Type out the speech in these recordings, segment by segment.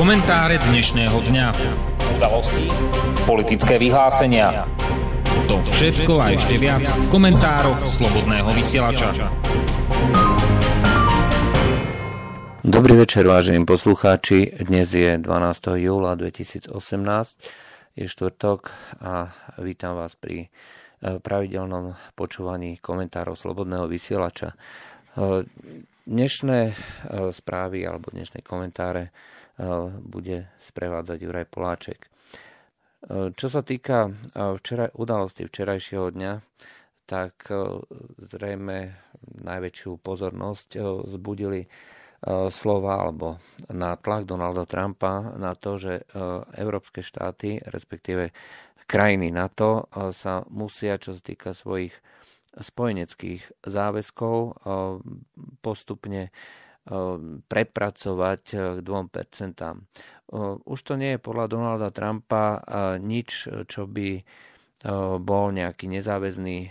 Komentáre dnešného dňa. Udalosti, politické vyhlásenia. To všetko a ešte viac v komentároch Slobodného vysielača. Dobrý večer, vážení poslucháči. Dnes je 12. júla 2018, je štvrtok a vítam vás pri eh, pravidelnom počúvaní komentárov Slobodného vysielača. Eh, dnešné eh, správy alebo dnešné komentáre bude sprevádzať Juraj Poláček. Čo sa týka včera, udalosti včerajšieho dňa, tak zrejme najväčšiu pozornosť zbudili slova alebo nátlak Donalda Trumpa na to, že európske štáty, respektíve krajiny NATO sa musia, čo sa týka svojich spojeneckých záväzkov postupne prepracovať k 2%. Už to nie je podľa Donalda Trumpa nič, čo by bol nejaký nezáväzný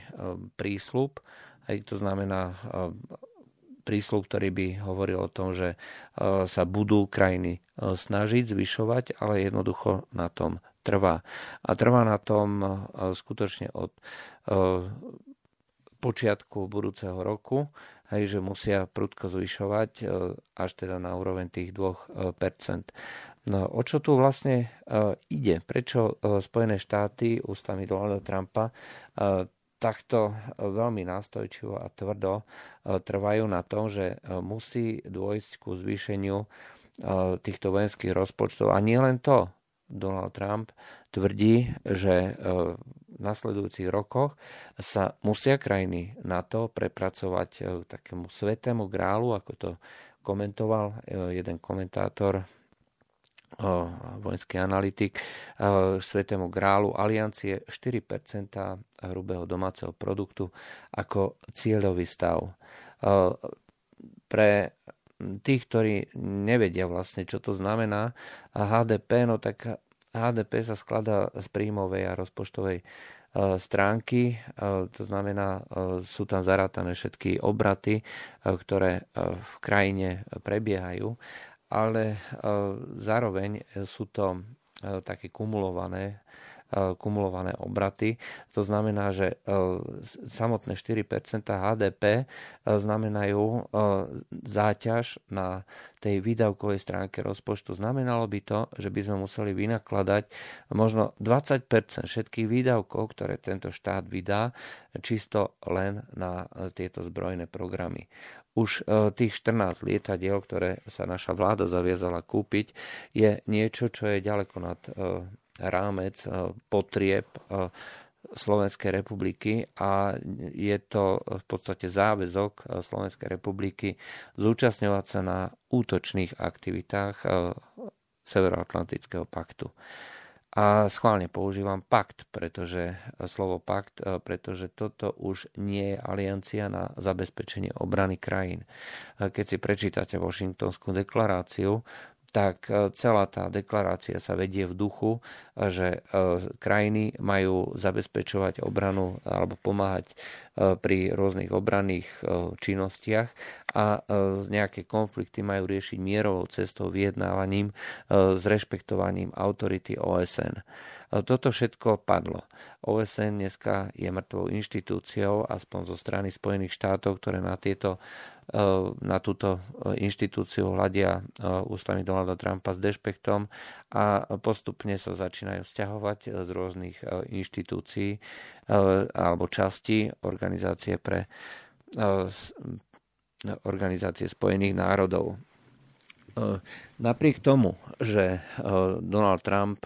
prísľub. Aj to znamená prísľub, ktorý by hovoril o tom, že sa budú krajiny snažiť zvyšovať, ale jednoducho na tom trvá. A trvá na tom skutočne od počiatku budúceho roku, hej, že musia prudko zvyšovať e, až teda na úroveň tých 2%. No, o čo tu vlastne uh, ide? Prečo Spojené štáty ústami Donalda Trumpa takto veľmi nástojčivo a tvrdo trvajú na tom, že musí dôjsť ku zvýšeniu týchto vojenských rozpočtov. A nie len to. Donald Trump tvrdí, že nasledujúcich rokoch sa musia krajiny NATO prepracovať k e, takému svetému grálu, ako to komentoval e, jeden komentátor, e, vojenský analytik, svetému grálu aliancie 4% hrubého domáceho produktu ako cieľový stav. Pre tých, ktorí nevedia vlastne, čo to znamená HDP, no tak HDP sa skladá z príjmovej a rozpočtovej e, stránky, e, to znamená, e, sú tam zarátané všetky obraty, ktoré v krajine prebiehajú, ale zároveň sú to také kumulované kumulované obraty. To znamená, že e, samotné 4% HDP e, znamenajú e, záťaž na tej výdavkovej stránke rozpočtu. Znamenalo by to, že by sme museli vynakladať možno 20% všetkých výdavkov, ktoré tento štát vydá, čisto len na tieto zbrojné programy už tých 14 lietadiel, ktoré sa naša vláda zaviazala kúpiť, je niečo, čo je ďaleko nad rámec eh, potrieb eh, Slovenskej republiky a je to v podstate záväzok eh, Slovenskej republiky zúčastňovať sa na útočných aktivitách Severoatlantického paktu. A schválne používam pakt, pretože slovo pakt, pretože toto už nie je aliancia na zabezpečenie obrany krajín. Keď si prečítate Washingtonskú deklaráciu, tak e, celá tá deklarácia sa vedie v duchu, e, že e, krajiny majú zabezpečovať obranu alebo pomáhať pri rôznych obranných činnostiach a nejaké konflikty majú riešiť mierovou cestou, vyjednávaním s rešpektovaním autority OSN. Toto všetko padlo. OSN dneska je mŕtvou inštitúciou, aspoň zo strany Spojených štátov, ktoré na, tieto, e, na túto e, inštitúciu hľadia e, ústami Donalda Trumpa s dešpektom a postupne sa začínajú vzťahovať z rôznych inštitúcií alebo častí organizácie pre organizácie Spojených národov. Napriek tomu, že Donald Trump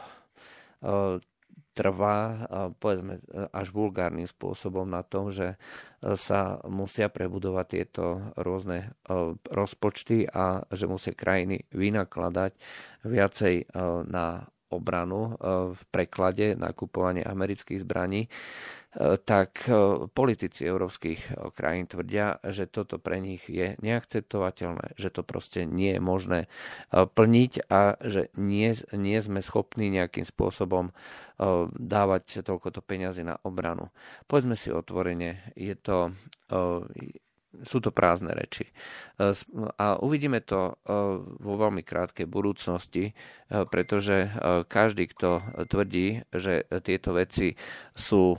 trvá, povedzme, až vulgárnym spôsobom na tom, že sa musia prebudovať tieto rôzne rozpočty a že musia krajiny vynakladať viacej na obranu v preklade na kupovanie amerických zbraní. E, tak e, politici európskych e, krajín tvrdia, že toto pre nich je neakceptovateľné, že to proste nie je možné plniť a že nie, nie sme schopní nejakým spôsobom dávať toľkoto peniazy na obranu. Poďme si otvorene, je to sú to prázdne reči. A uvidíme to vo veľmi krátkej budúcnosti, pretože každý, kto tvrdí, že tieto veci sú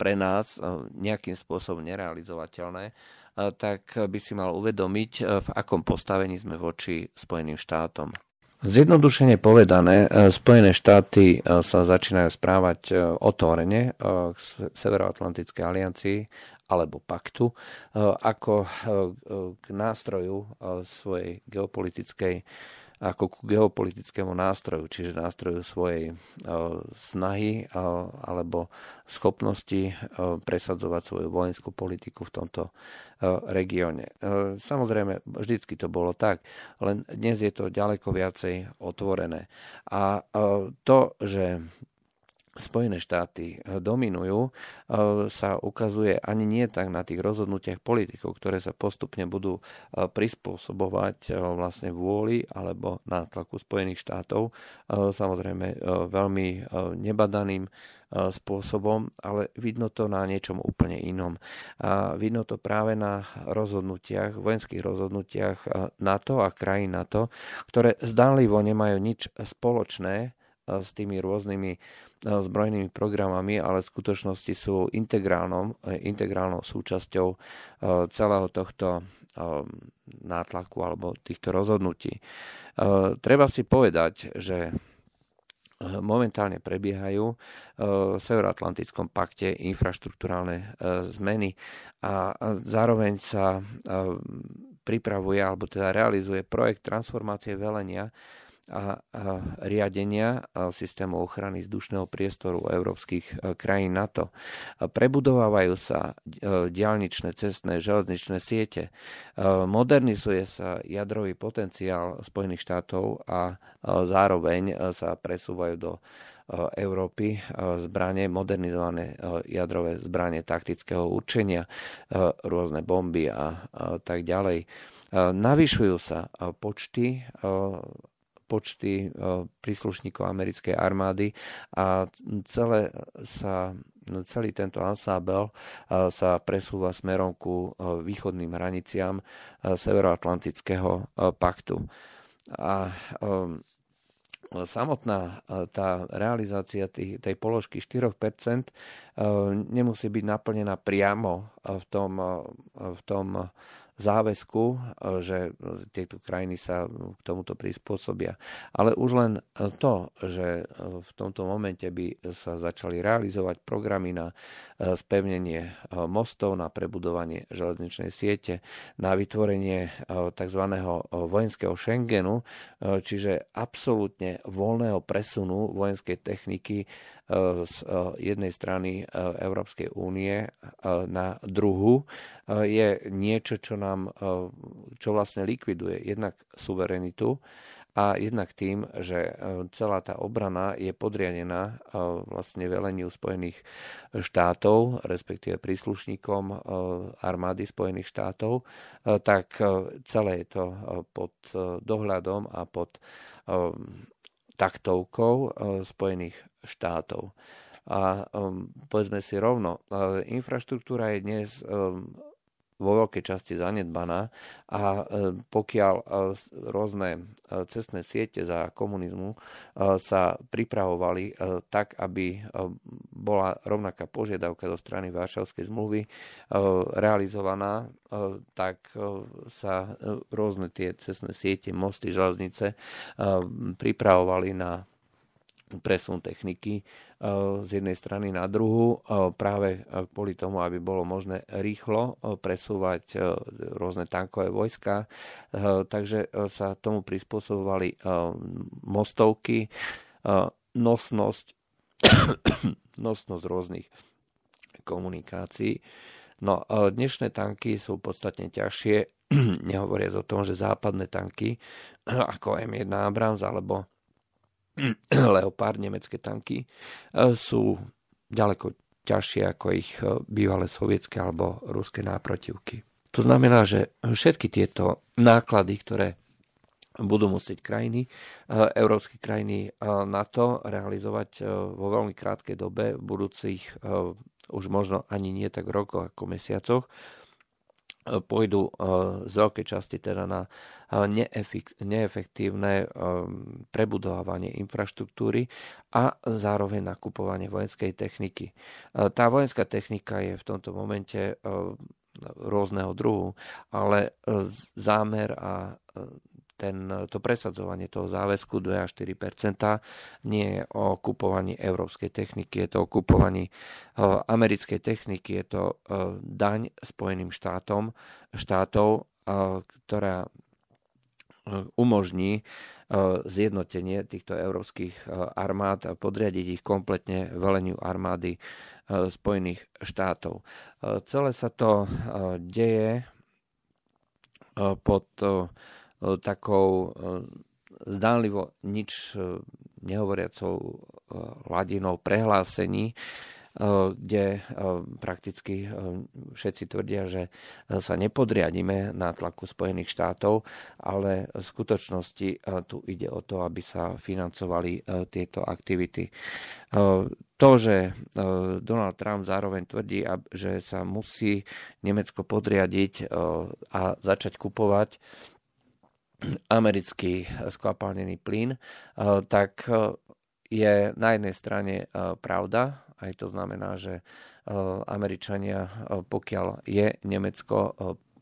pre nás nejakým spôsobom nerealizovateľné, tak by si mal uvedomiť, v akom postavení sme voči Spojeným štátom. Zjednodušene povedané, e, Spojené štáty e, sa začínajú správať e, otvorene k Severoatlantickej aliancii alebo paktu ako k nástroju svojej geopolitickej ako ku geopolitickému nástroju, čiže nástroju svojej snahy alebo schopnosti presadzovať svoju vojenskú politiku v tomto regióne. Samozrejme, vždycky to bolo tak, len dnes je to ďaleko viacej otvorené. A to, že Spojené štáty eh, dominujú, eh, sa ukazuje ani nie tak na tých rozhodnutiach politikov, ktoré sa postupne budú eh, prispôsobovať vlastne vôli alebo na tlaku Spojených štátov, samozrejme veľmi nebadaným spôsobom, ale vidno to na niečom úplne inom. A vidno to práve na rozhodnutiach, vojenských rozhodnutiach NATO a krajín NATO, ktoré zdánlivo nemajú nič spoločné s tými rôznymi zbrojnými programami, ale v skutočnosti sú integrálnou, integrálnou súčasťou e, celého tohto nátlaku alebo týchto rozhodnutí. Treba si povedať, že momentálne prebiehajú v Severoatlantickom pakte infraštruktúrálne zmeny a zároveň sa pripravuje alebo teda realizuje projekt transformácie velenia a, riadenia systému ochrany vzdušného priestoru európskych e, krajín NATO. Prebudovávajú sa e, diálničné, cestné, železničné siete. E, modernizuje sa jadrový potenciál Spojených štátov a zároveň sa presúvajú do Európy zbranie, modernizované jadrové zbranie taktického určenia, rôzne bomby a tak ďalej. Navyšujú sa počty počty e, príslušníkov americkej armády a celé sa celý tento ansábel e, sa presúva smerom ku e, východným hraniciam Severoatlantického paktu. A samotná tá realizácia tých, tej položky 4% nemusí byť naplnená priamo v tom, v tom záväzku, e, že tieto krajiny sa k tomuto prispôsobia. Ale už len to, že v tomto momente by sa začali realizovať programy na e, spevnenie e, mostov, na prebudovanie železničnej siete, na vytvorenie tzv. vojenského Schengenu, čiže absolútne voľného presunu vojenskej techniky z jednej strany Európskej únie na druhu je niečo, čo nám, čo vlastne likviduje jednak suverenitu a jednak tým, že celá tá obrana je podriadená vlastne veleniu Spojených štátov, respektíve príslušníkom armády Spojených štátov, tak celé je to pod dohľadom a pod taktovkou Spojených štátov. A um, povedzme si rovno, uh, infraštruktúra je dnes um, vo veľkej časti zanedbaná a e, pokiaľ e, rôzne e, cestné siete za komunizmu sa pripravovali tak, aby bola rovnaká požiadavka zo strany Varšavskej zmluvy realizovaná, tak sa rôzne tie cestné siete, mosty, železnice pripravovali na presun techniky eh, z jednej strany na druhú, eh, práve eh, kvôli tomu, aby bolo možné rýchlo presúvať rôzne tankové vojska. Takže sa tomu prispôsobovali mostovky, nosnosť, nosnosť rôznych komunikácií. No, dnešné tanky sú podstatne ťažšie, nehovoriac o tom, že západné tanky ako M1 Abrams alebo Leopard, nemecké tanky, e, sú ďaleko ťažšie ako ich e, bývalé sovietské alebo ruské náprotivky. To znamená, že všetky tieto náklady, ktoré budú musieť krajiny, e, európske krajiny na to realizovať vo veľmi krátkej dobe, v budúcich už možno ani nie tak rokoch ako mesiacoch, pôjdu z veľkej časti teda na neefektívne prebudovanie infraštruktúry a zároveň nakupovanie vojenskej techniky. Tá vojenská technika je v tomto momente rôzneho druhu, ale zámer a ten, to presadzovanie toho záväzku 2 až 4 nie je o kupovaní európskej techniky, je to o kupovaní uh, americkej techniky, je to uh, daň Spojeným štátom, štátov, uh, ktorá umožní zjednotenie týchto európskych armád a podriadiť ich kompletne veleniu armády Spojených štátov. Celé sa to deje pod E, takou e, zdánlivo nič e, nehovoriacou hladinou prehlásení, kde prakticky všetci tvrdia, že sa nepodriadíme na tlaku Spojených štátov, ale v skutočnosti tu ide o to, aby sa financovali tieto aktivity. To, že Donald Trump zároveň tvrdí, že sa musí Nemecko podriadiť a začať kupovať americký skvapalnený plyn, eh, tak eh, je na jednej strane eh, pravda, aj to znamená, že Američania, pokiaľ je Nemecko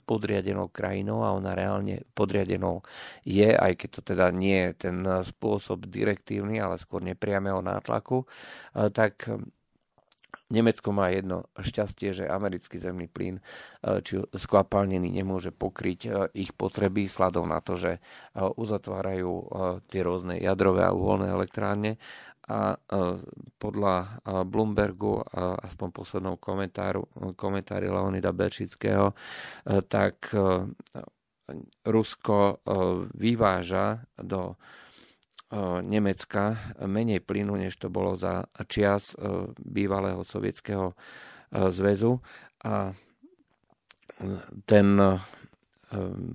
podriadenou krajinou a ona reálne podriadenou je, aj keď to teda nie je ten spôsob direktívny, ale skôr nepriamého nátlaku, tak Nemecko má jedno šťastie, že americký zemný plyn, e, či skvapalnený, nemôže pokryť e, ich potreby sladom na to, že e, uzatvárajú tie rôzne jadrové a uholné elektrárne. A podľa Bloombergu, aspoň poslednou komentáru, komentári Leonida Berčického, tak Rusko vyváža do Nemecka menej plynu, než to bolo za čias bývalého sovietského zväzu. A ten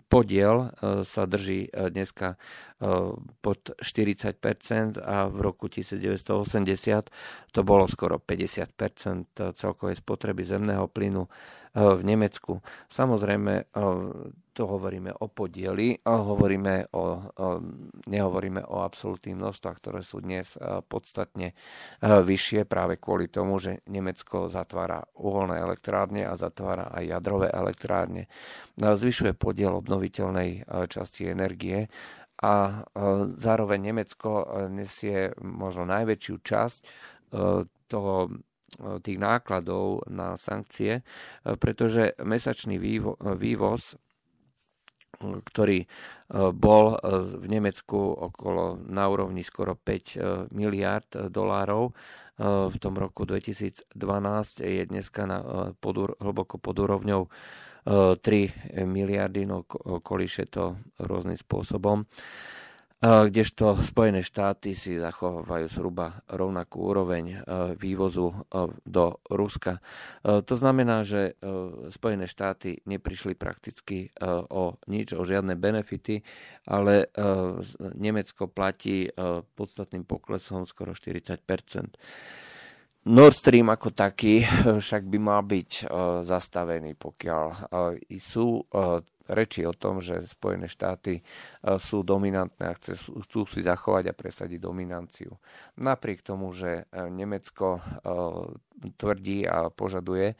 podiel sa drží dneska pod 40% a v roku 1980 to bolo skoro 50% celkovej spotreby zemného plynu v Nemecku. Samozrejme, to hovoríme o podieli, hovoríme o, nehovoríme o absolútnych množstvách, ktoré sú dnes e, podstatne e, vyššie práve kvôli tomu, že Nemecko zatvára uholné elektrárne a zatvára aj jadrové elektrárne. Zvyšuje podiel obnoviteľnej e, časti energie a zároveň Nemecko nesie možno najväčšiu časť toho tých nákladov na sankcie, pretože mesačný vývoz ktorý e, bol e, v Nemecku okolo na úrovni skoro 5 e, miliard dolárov. V tom roku 2012 je dneska na, pod, hlboko pod úrovňou 3 miliardy, no kolíše to rôznym spôsobom kdežto Spojené štáty si zachovávajú zhruba rovnakú úroveň vývozu do Ruska. To znamená, že Spojené štáty neprišli prakticky o nič, o žiadne benefity, ale Nemecko platí podstatným poklesom skoro 40 Nord Stream ako taký však by mal byť zastavený, pokiaľ sú reči o tom, že Spojené štáty e, sú dominantné a chcú si zachovať a presadiť dominanciu. Napriek tomu, že e, Nemecko e, tvrdí a požaduje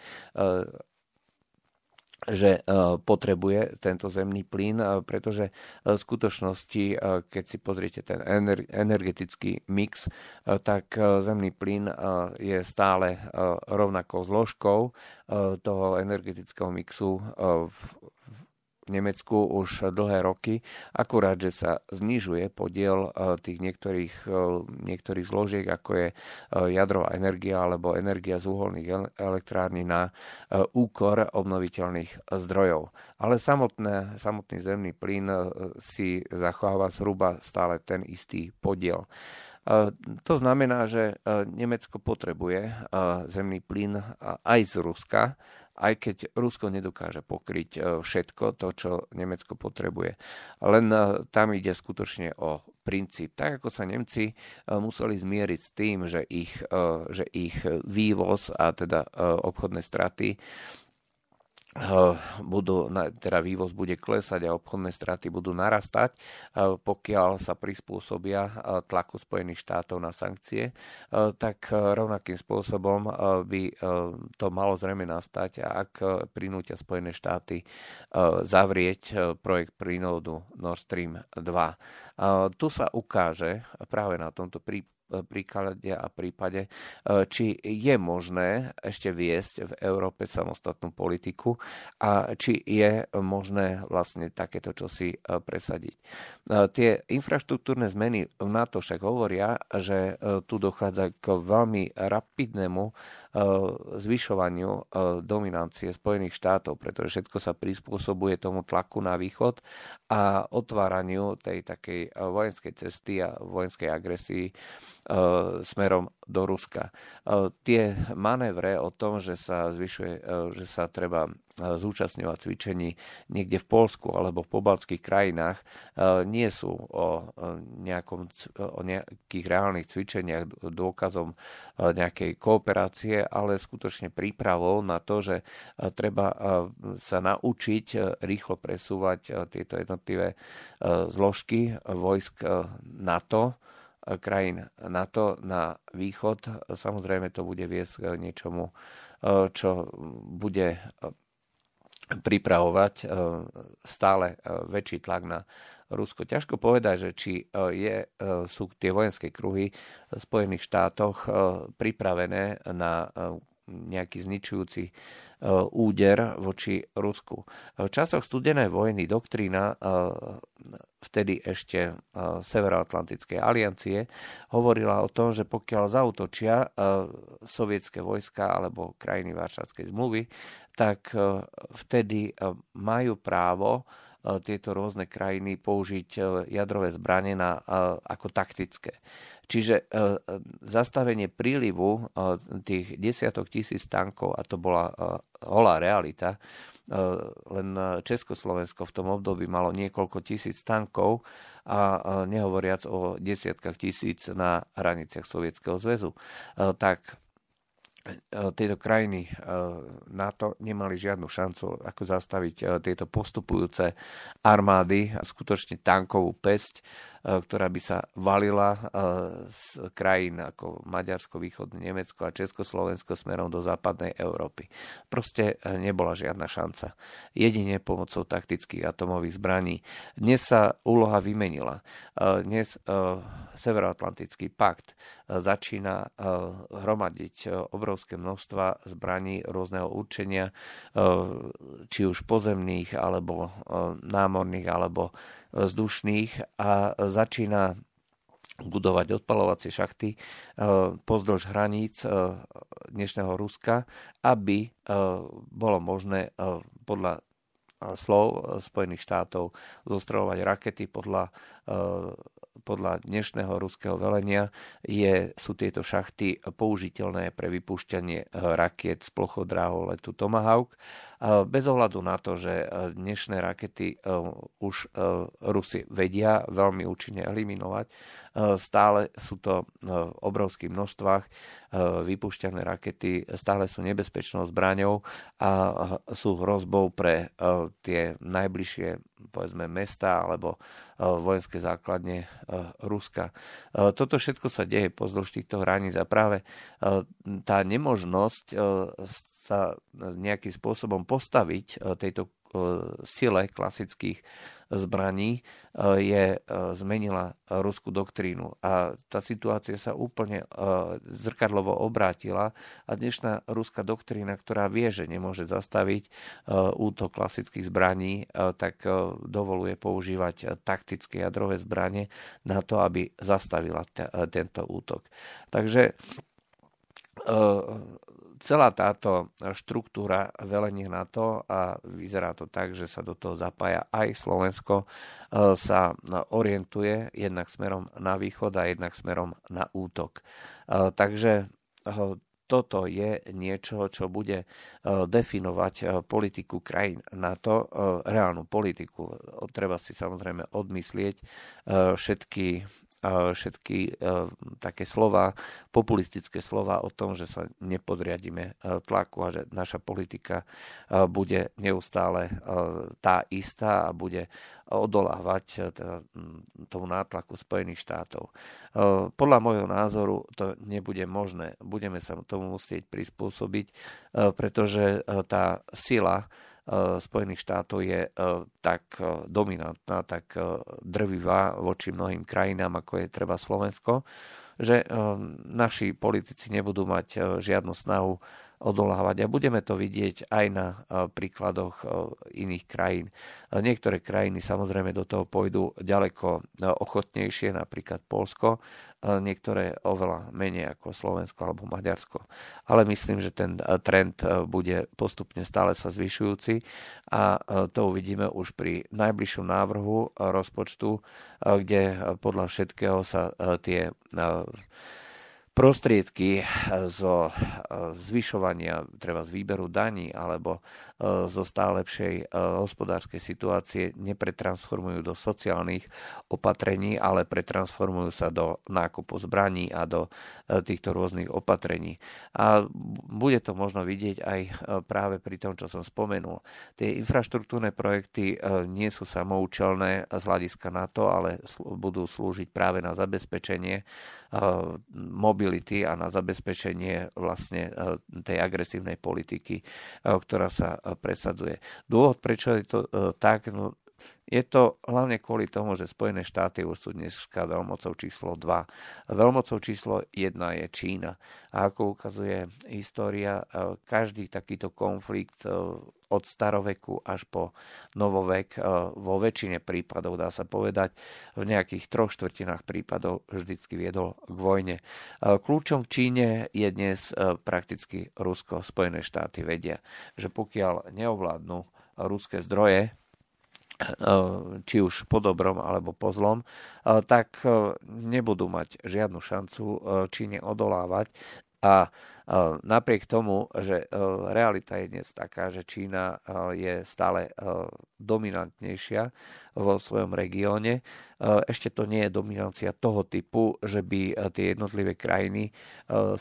že potrebuje tento zemný plyn, pretože v skutočnosti, keď si pozriete ten energetický mix, tak zemný plyn je stále rovnakou zložkou toho energetického mixu Nemecku už dlhé roky, akurát, že sa znižuje podiel e, tých niektorých, e, niektorých zložiek, ako je e, jadrová energia alebo energia z uholných elektrární na úkor obnoviteľných zdrojov. Ale samotné, samotný zemný plyn si zachováva zhruba stále ten istý podiel. To znamená, že Nemecko potrebuje zemný plyn aj z Ruska, aj keď Rusko nedokáže pokryť e, všetko to, čo Nemecko potrebuje. Len e, tam ide skutočne o princíp. Tak ako sa Nemci e, museli zmieriť s tým, že ich, že ich vývoz a teda obchodné straty budú, teda vývoz bude klesať a obchodné straty budú narastať, eh, pokiaľ sa prispôsobia eh, tlaku Spojených štátov na sankcie, tak rovnakým spôsobom by to malo zrejme nastať, ak prinútia Spojené štáty zavrieť projekt plynovodu Nord Stream 2. Tu sa ukáže práve na tomto prípade, príklade a prípade, e, či je možné ešte viesť v Európe samostatnú politiku a či je možné vlastne takéto čosi e, presadiť. E, tie infraštruktúrne zmeny v NATO však hovoria, že tu dochádza k veľmi rapidnému zvyšovaniu dominancie Spojených štátov, pretože všetko sa prispôsobuje tomu tlaku na východ a otváraniu tej takej vojenskej cesty a vojenskej agresii E, smerom do Ruska. E, tie manévre o tom, že sa zvyšuje, e, že sa treba zúčastňovať cvičení niekde v Polsku alebo v pobaltských krajinách, nie sú o, nejakom, o nejakých reálnych cvičeniach dôkazom nejakej kooperácie, ale skutočne prípravou na to, že treba sa naučiť rýchlo presúvať tieto jednotlivé zložky vojsk NATO, krajín NATO na východ. Samozrejme to bude viesť k niečomu, e, čo bude e, pripravovať e, stále väčší tlak na Rusko. Ťažko povedať, že či je, sú tie vojenské kruhy v Spojených štátoch pripravené na nejaký zničujúci úder voči Rusku. V časoch studenej vojny doktrína vtedy ešte Severoatlantickej aliancie hovorila o tom, že pokiaľ zautočia sovietské vojska alebo krajiny Varšavskej zmluvy, tak vtedy majú právo tieto rôzne krajiny použiť jadrové zbranie na, ako taktické. Čiže zastavenie prílivu tých desiatok tisíc tankov, a to bola holá realita, len Československo v tom období malo niekoľko tisíc tankov a nehovoriac o desiatkách tisíc na hraniciach Sovietskeho zväzu, tak E, tejto krajiny e, NATO nemali žiadnu šancu ako zastaviť e, tieto postupujúce armády a skutočne tankovú pesť, ktorá by sa valila z krajín ako Maďarsko, Východné Nemecko a Československo smerom do západnej Európy. Proste nebola žiadna šanca. Jedine pomocou taktických atomových zbraní. Dnes sa úloha vymenila. Dnes Severoatlantický pakt začína hromadiť obrovské množstva zbraní rôzneho určenia, e, či už pozemných, alebo e, námorných, alebo vzdušných a začína budovať odpalovacie šachty e, pozdĺž hraníc dnešného Ruska, aby bolo možné podľa slov Spojených štátov zostreľovať rakety podľa podľa dnešného ruského velenia je, sú tieto šachty použiteľné pre vypúšťanie eh, rakiet z plochodráhov letu Tomahawk. Bez ohľadu na to, že eh, dnešné rakety eh, už Rusi vedia veľmi účinne eliminovať, stále sú to v obrovských množstvách vypúšťané rakety, stále sú nebezpečnou zbraňou a sú hrozbou pre tie najbližšie povedzme mesta alebo vojenské základne Ruska. Toto všetko sa deje pozdĺž týchto hraníc a práve tá nemožnosť sa nejakým spôsobom postaviť tejto sile klasických zbraní e, je, e, zmenila ruskú doktrínu. A tá situácia sa úplne e, zrkadlovo obrátila a dnešná ruská doktrína, ktorá vie, že nemôže zastaviť útok klasických zbraní, tak dovoluje používať taktické jadrové zbranie na to, aby zastavila tento útok. Takže celá táto štruktúra velení NATO a vyzerá to tak, že sa do toho zapája aj Slovensko, e, sa orientuje jednak smerom na východ a jednak smerom na útok. E, takže e, toto je niečo, čo bude definovať politiku krajín NATO, reálnu politiku. Treba si samozrejme odmyslieť všetky všetky také slova, populistické slova o tom, že sa nepodriadíme tlaku a že naša politika bude neustále tá istá a bude odolávať tomu nátlaku Spojených štátov. Podľa môjho názoru to nebude možné. Budeme sa tomu musieť prispôsobiť, pretože tá sila, Spojených štátov je eh, tak eh, dominantná, tak drvivá voči mnohým krajinám, ako je treba Slovensko, že naši politici nebudú mať žiadnu snahu odolávať. A budeme to vidieť aj na príkladoch iných krajín. Niektoré krajiny samozrejme do toho pôjdu ďaleko ochotnejšie, napríklad Polsko, niektoré oveľa menej ako Slovensko alebo Maďarsko. Ale myslím, že ten trend bude postupne stále sa zvyšujúci a to uvidíme už pri najbližšom návrhu rozpočtu, kde podľa všetkého sa tie prostriedky zo e, zvyšovania treba z výberu daní alebo e, zo stále lepšej e, hospodárskej situácie nepretransformujú do sociálnych opatrení, ale pretransformujú sa do nákupu zbraní a do týchto rôznych opatrení. A bude to možno vidieť aj práve pri tom, čo som spomenul. Tie infraštruktúrne projekty nie sú samoučelné z hľadiska na to, ale budú slúžiť práve na zabezpečenie mobility a na zabezpečenie vlastne e, tej agresívnej politiky, e, ktorá sa e, presadzuje. Dôvod, prečo je to tak, no, je to hlavne kvôli tomu, že Spojené štáty už sú dneska veľmocou číslo 2. Veľmocou číslo 1 je Čína. A ako ukazuje história, každý takýto konflikt od staroveku až po novovek vo väčšine prípadov, dá sa povedať, v nejakých troch štvrtinách prípadov vždycky viedol k vojne. Kľúčom v Číne je dnes prakticky Rusko. Spojené štáty vedia, že pokiaľ neovládnu ruské zdroje, či už po dobrom alebo po zlom, eh, tak eh, nebudú mať žiadnu šancu Číne odolávať. A napriek tomu, že realita je dnes taká, že Čína je stále dominantnejšia vo svojom regióne, ešte to nie je dominancia toho typu, že by tie jednotlivé krajiny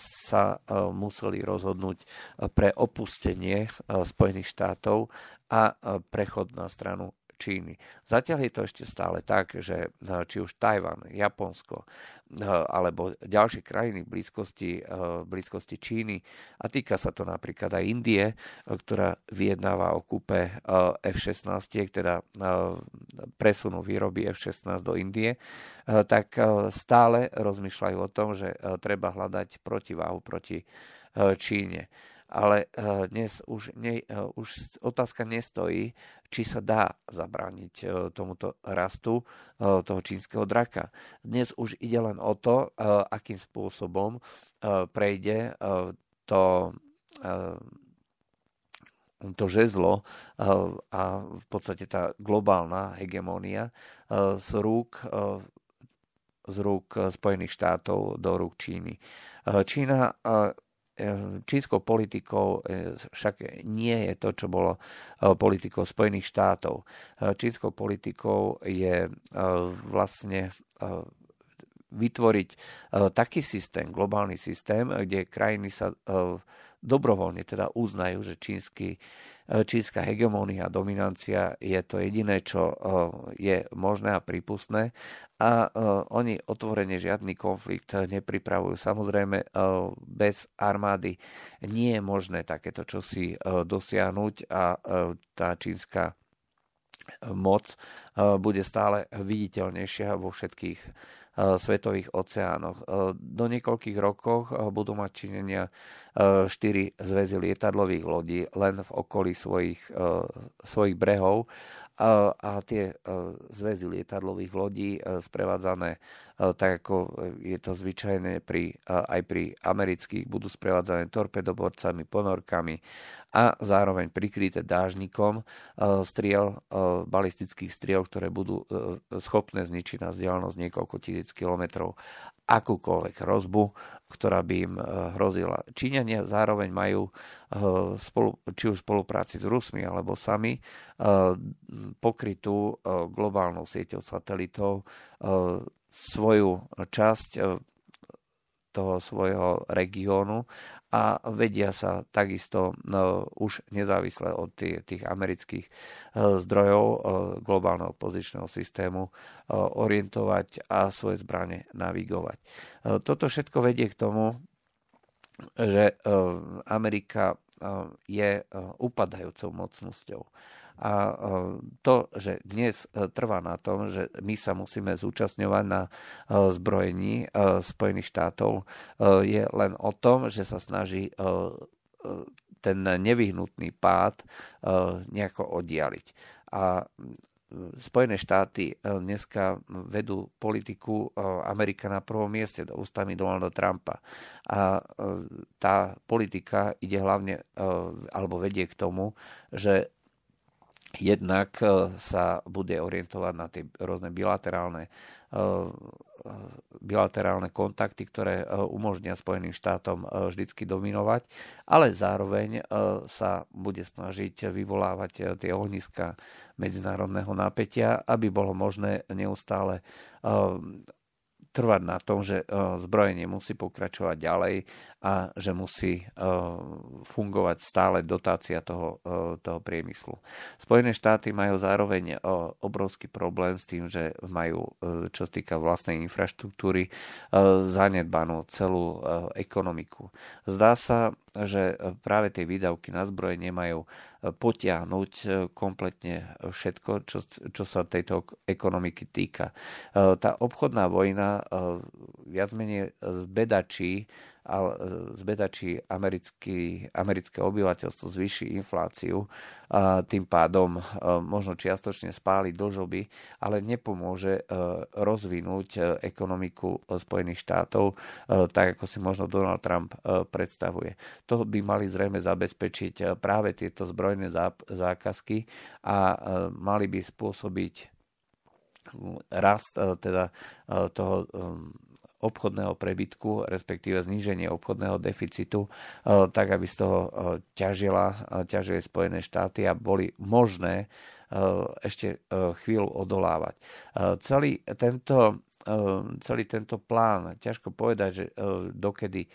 sa museli rozhodnúť pre opustenie Spojených štátov a prechod na stranu Číny. Zatiaľ je to ešte stále tak, že e, či už Tajvan, Japonsko e, alebo ďalšie krajiny v blízkosti, e, v blízkosti Číny. A týka sa to napríklad aj Indie, ktorá vyjednáva o kúpe F-16, teda presunu výroby F-16 do Indie, tak stále rozmýšľajú o tom, že treba hľadať protiváhu proti Číne ale eh, dnes už, ne, eh, už otázka nestojí, či sa dá zabrániť eh, tomuto rastu toho čínskeho draka. Dnes už ide len o to, akým spôsobom prejde to to žezlo a v podstate tá globálna hegemónia z rúk, z rúk Spojených štátov do rúk Číny. Čína čínskou politikou e, však nie je to, čo bolo e, politikou Spojených štátov. E, čínskou politikou je vlastne vytvoriť taký systém, globálny systém, kde krajiny sa dobrovoľne teda uznajú, že čínsky čínska hegemónia, dominancia je to jediné, čo je možné a prípustné a oni otvorene žiadny konflikt nepripravujú. Samozrejme, bez armády nie je možné takéto čosi dosiahnuť a tá čínska moc bude stále viditeľnejšia vo všetkých svetových oceánoch. Do niekoľkých rokov budú mať činenia štyri zväzy lietadlových lodí len v okolí svojich, svojich brehov a tie zväzy lietadlových lodí sprevádzané tak ako je to zvyčajné pri, aj pri amerických, budú sprevádzané torpedoborcami, ponorkami a zároveň prikryté dážnikom striel, balistických striel, ktoré budú schopné zničiť na vzdialenosť niekoľko tisíc kilometrov akúkoľvek hrozbu, ktorá by im hrozila. Číňania zároveň majú spolu, či už spolupráci s Rusmi alebo sami pokrytú globálnou sieťou satelitov svoju časť toho svojho regiónu a vedia sa takisto no, už nezávisle od tých, amerických uh, zdrojov uh, globálneho pozičného systému orientovať a svoje zbranie navigovať. Toto všetko vedie k tomu, že Amerika je upadajúcou mocnosťou. A e, to, že dnes e, trvá na tom, že my sa musíme zúčastňovať na e, zbrojení Spojených štátov, je len o tom, že sa snaží ten nevyhnutný pád nejako oddialiť. A Spojené štáty dneska vedú politiku Amerika na prvom mieste do ústami Donalda Trumpa. A tá politika ide hlavne, alebo vedie k tomu, že Jednak e, sa bude orientovať na tie rôzne bilaterálne, e, bilaterálne kontakty, ktoré e, umožnia Spojeným štátom vždycky dominovať, ale zároveň sa bude snažiť vyvolávať tie ohniska medzinárodného napätia, aby bolo možné neustále trvať na tom, že zbrojenie musí pokračovať ďalej a že musí fungovať stále dotácia toho, toho priemyslu. Spojené štáty majú zároveň obrovský problém s tým, že majú, čo sa týka vlastnej infraštruktúry, zanedbanú celú ekonomiku. Zdá sa, že práve tie výdavky na zbrojenie majú potiahnuť kompletne všetko, čo, čo sa tejto ekonomiky týka. Tá obchodná vojna viac menej zbedačí a zbedačí americký, americké obyvateľstvo zvýši infláciu, tým pádom možno čiastočne spáli dlžoby, ale nepomôže rozvinúť ekonomiku Spojených štátov tak, ako si možno Donald Trump predstavuje. To by mali zrejme zabezpečiť práve tieto zbrojné zákazky a mali by spôsobiť rast teda toho obchodného prebytku, respektíve zníženie obchodného deficitu, e, tak aby z toho e, ťažila, e, ťažili Spojené štáty a boli možné ešte chvíľu odolávať. Celý tento celý tento plán, ťažko povedať, že dokedy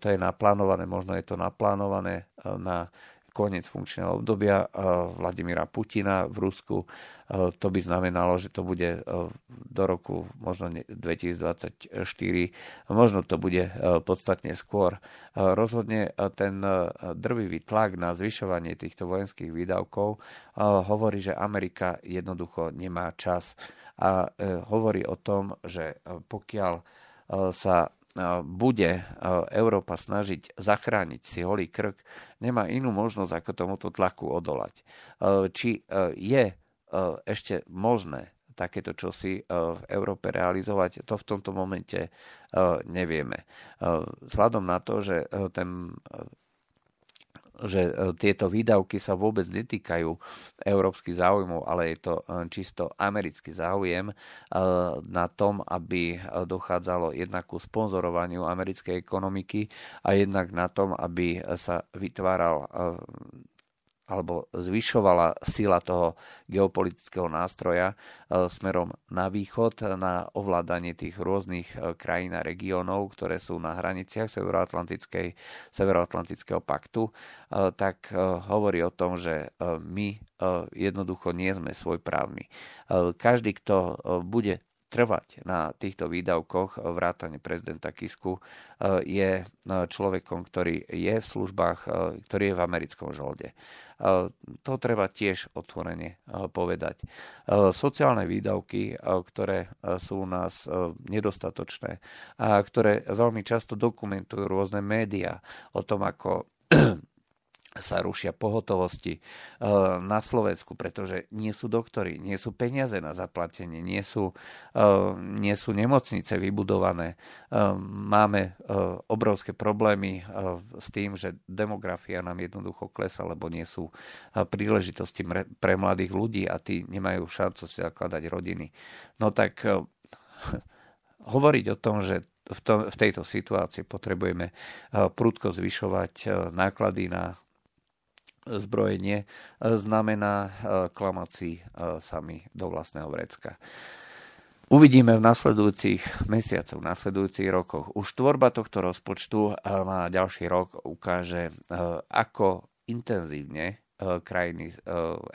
to je naplánované, možno je to naplánované na koniec funkčného obdobia eh, Vladimíra Putina v Rusku. Eh, to by znamenalo, že to bude eh, do roku možno 2024, možno to bude podstatne skôr. Rozhodne ten drvivý tlak na zvyšovanie týchto vojenských výdavkov hovorí, že Amerika jednoducho nemá čas a hovorí o tom, že pokiaľ sa bude Európa snažiť zachrániť si holý krk, nemá inú možnosť, ako tomuto tlaku odolať. Či je ešte možné takéto čosi v Európe realizovať, to v tomto momente nevieme. Vzhľadom na to, že ten že e, tieto výdavky sa vôbec netýkajú európskych záujmov, ale je to e, čisto americký záujem e, na tom, aby dochádzalo jednak ku sponzorovaniu americkej ekonomiky a jednak na tom, aby sa vytváral alebo zvyšovala sila toho geopolitického nástroja e, smerom na východ, na ovládanie tých rôznych e, krajín a regiónov, ktoré sú na hraniciach Severoatlantického paktu, e, tak hovorí o tom, že my jednoducho nie sme svojprávni. Každý, kto bude trvať na týchto výdavkoch vrátane prezidenta Kisku je človekom, ktorý je v službách, ktorý je v americkom žolde. To treba tiež otvorene povedať. Sociálne výdavky, ktoré sú u nás nedostatočné a ktoré veľmi často dokumentujú rôzne médiá o tom, ako sa rušia pohotovosti na Slovensku, pretože nie sú doktory, nie sú peniaze na zaplatenie, nie sú, nie sú nemocnice vybudované. Máme obrovské problémy s tým, že demografia nám jednoducho klesa, lebo nie sú príležitosti pre mladých ľudí a tí nemajú šancu si zakladať rodiny. No tak hovoriť o tom, že v tejto situácii potrebujeme prudko zvyšovať náklady na zbrojenie, e, znamená e, klamať si e, sami do vlastného vrecka. Uvidíme v nasledujúcich mesiacoch, v nasledujúcich rokoch. Už tvorba tohto rozpočtu na ďalší rok ukáže, ako intenzívne krajiny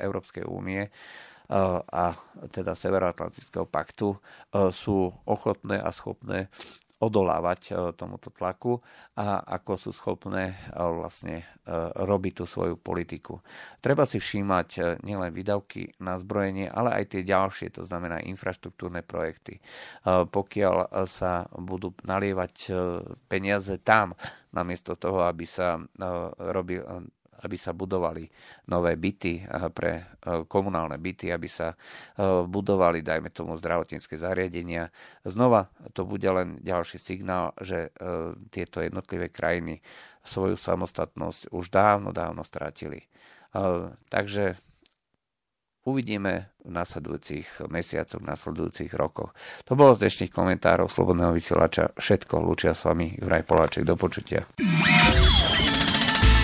Európskej únie a teda Severoatlantického paktu sú ochotné a schopné odolávať e, tomuto tlaku a ako sú schopné e, vlastne e, robiť tú svoju politiku. Treba si všímať nielen výdavky na zbrojenie, ale aj tie ďalšie, to znamená infraštruktúrne projekty. Pokiaľ sa budú nalievať peniaze tam, namiesto toho, aby sa robil aby sa budovali nové byty pre e, komunálne byty, aby sa e, budovali, dajme tomu, zdravotnícke zariadenia. Znova to bude len ďalší signál, že tieto jednotlivé krajiny svoju samostatnosť už dávno, dávno stratili. Takže uvidíme v nasledujúcich mesiacoch, v nasledujúcich rokoch. To bolo z dnešných komentárov Slobodného vysielača všetko. Lúčia s vami Juraj Poláček. Do počutia.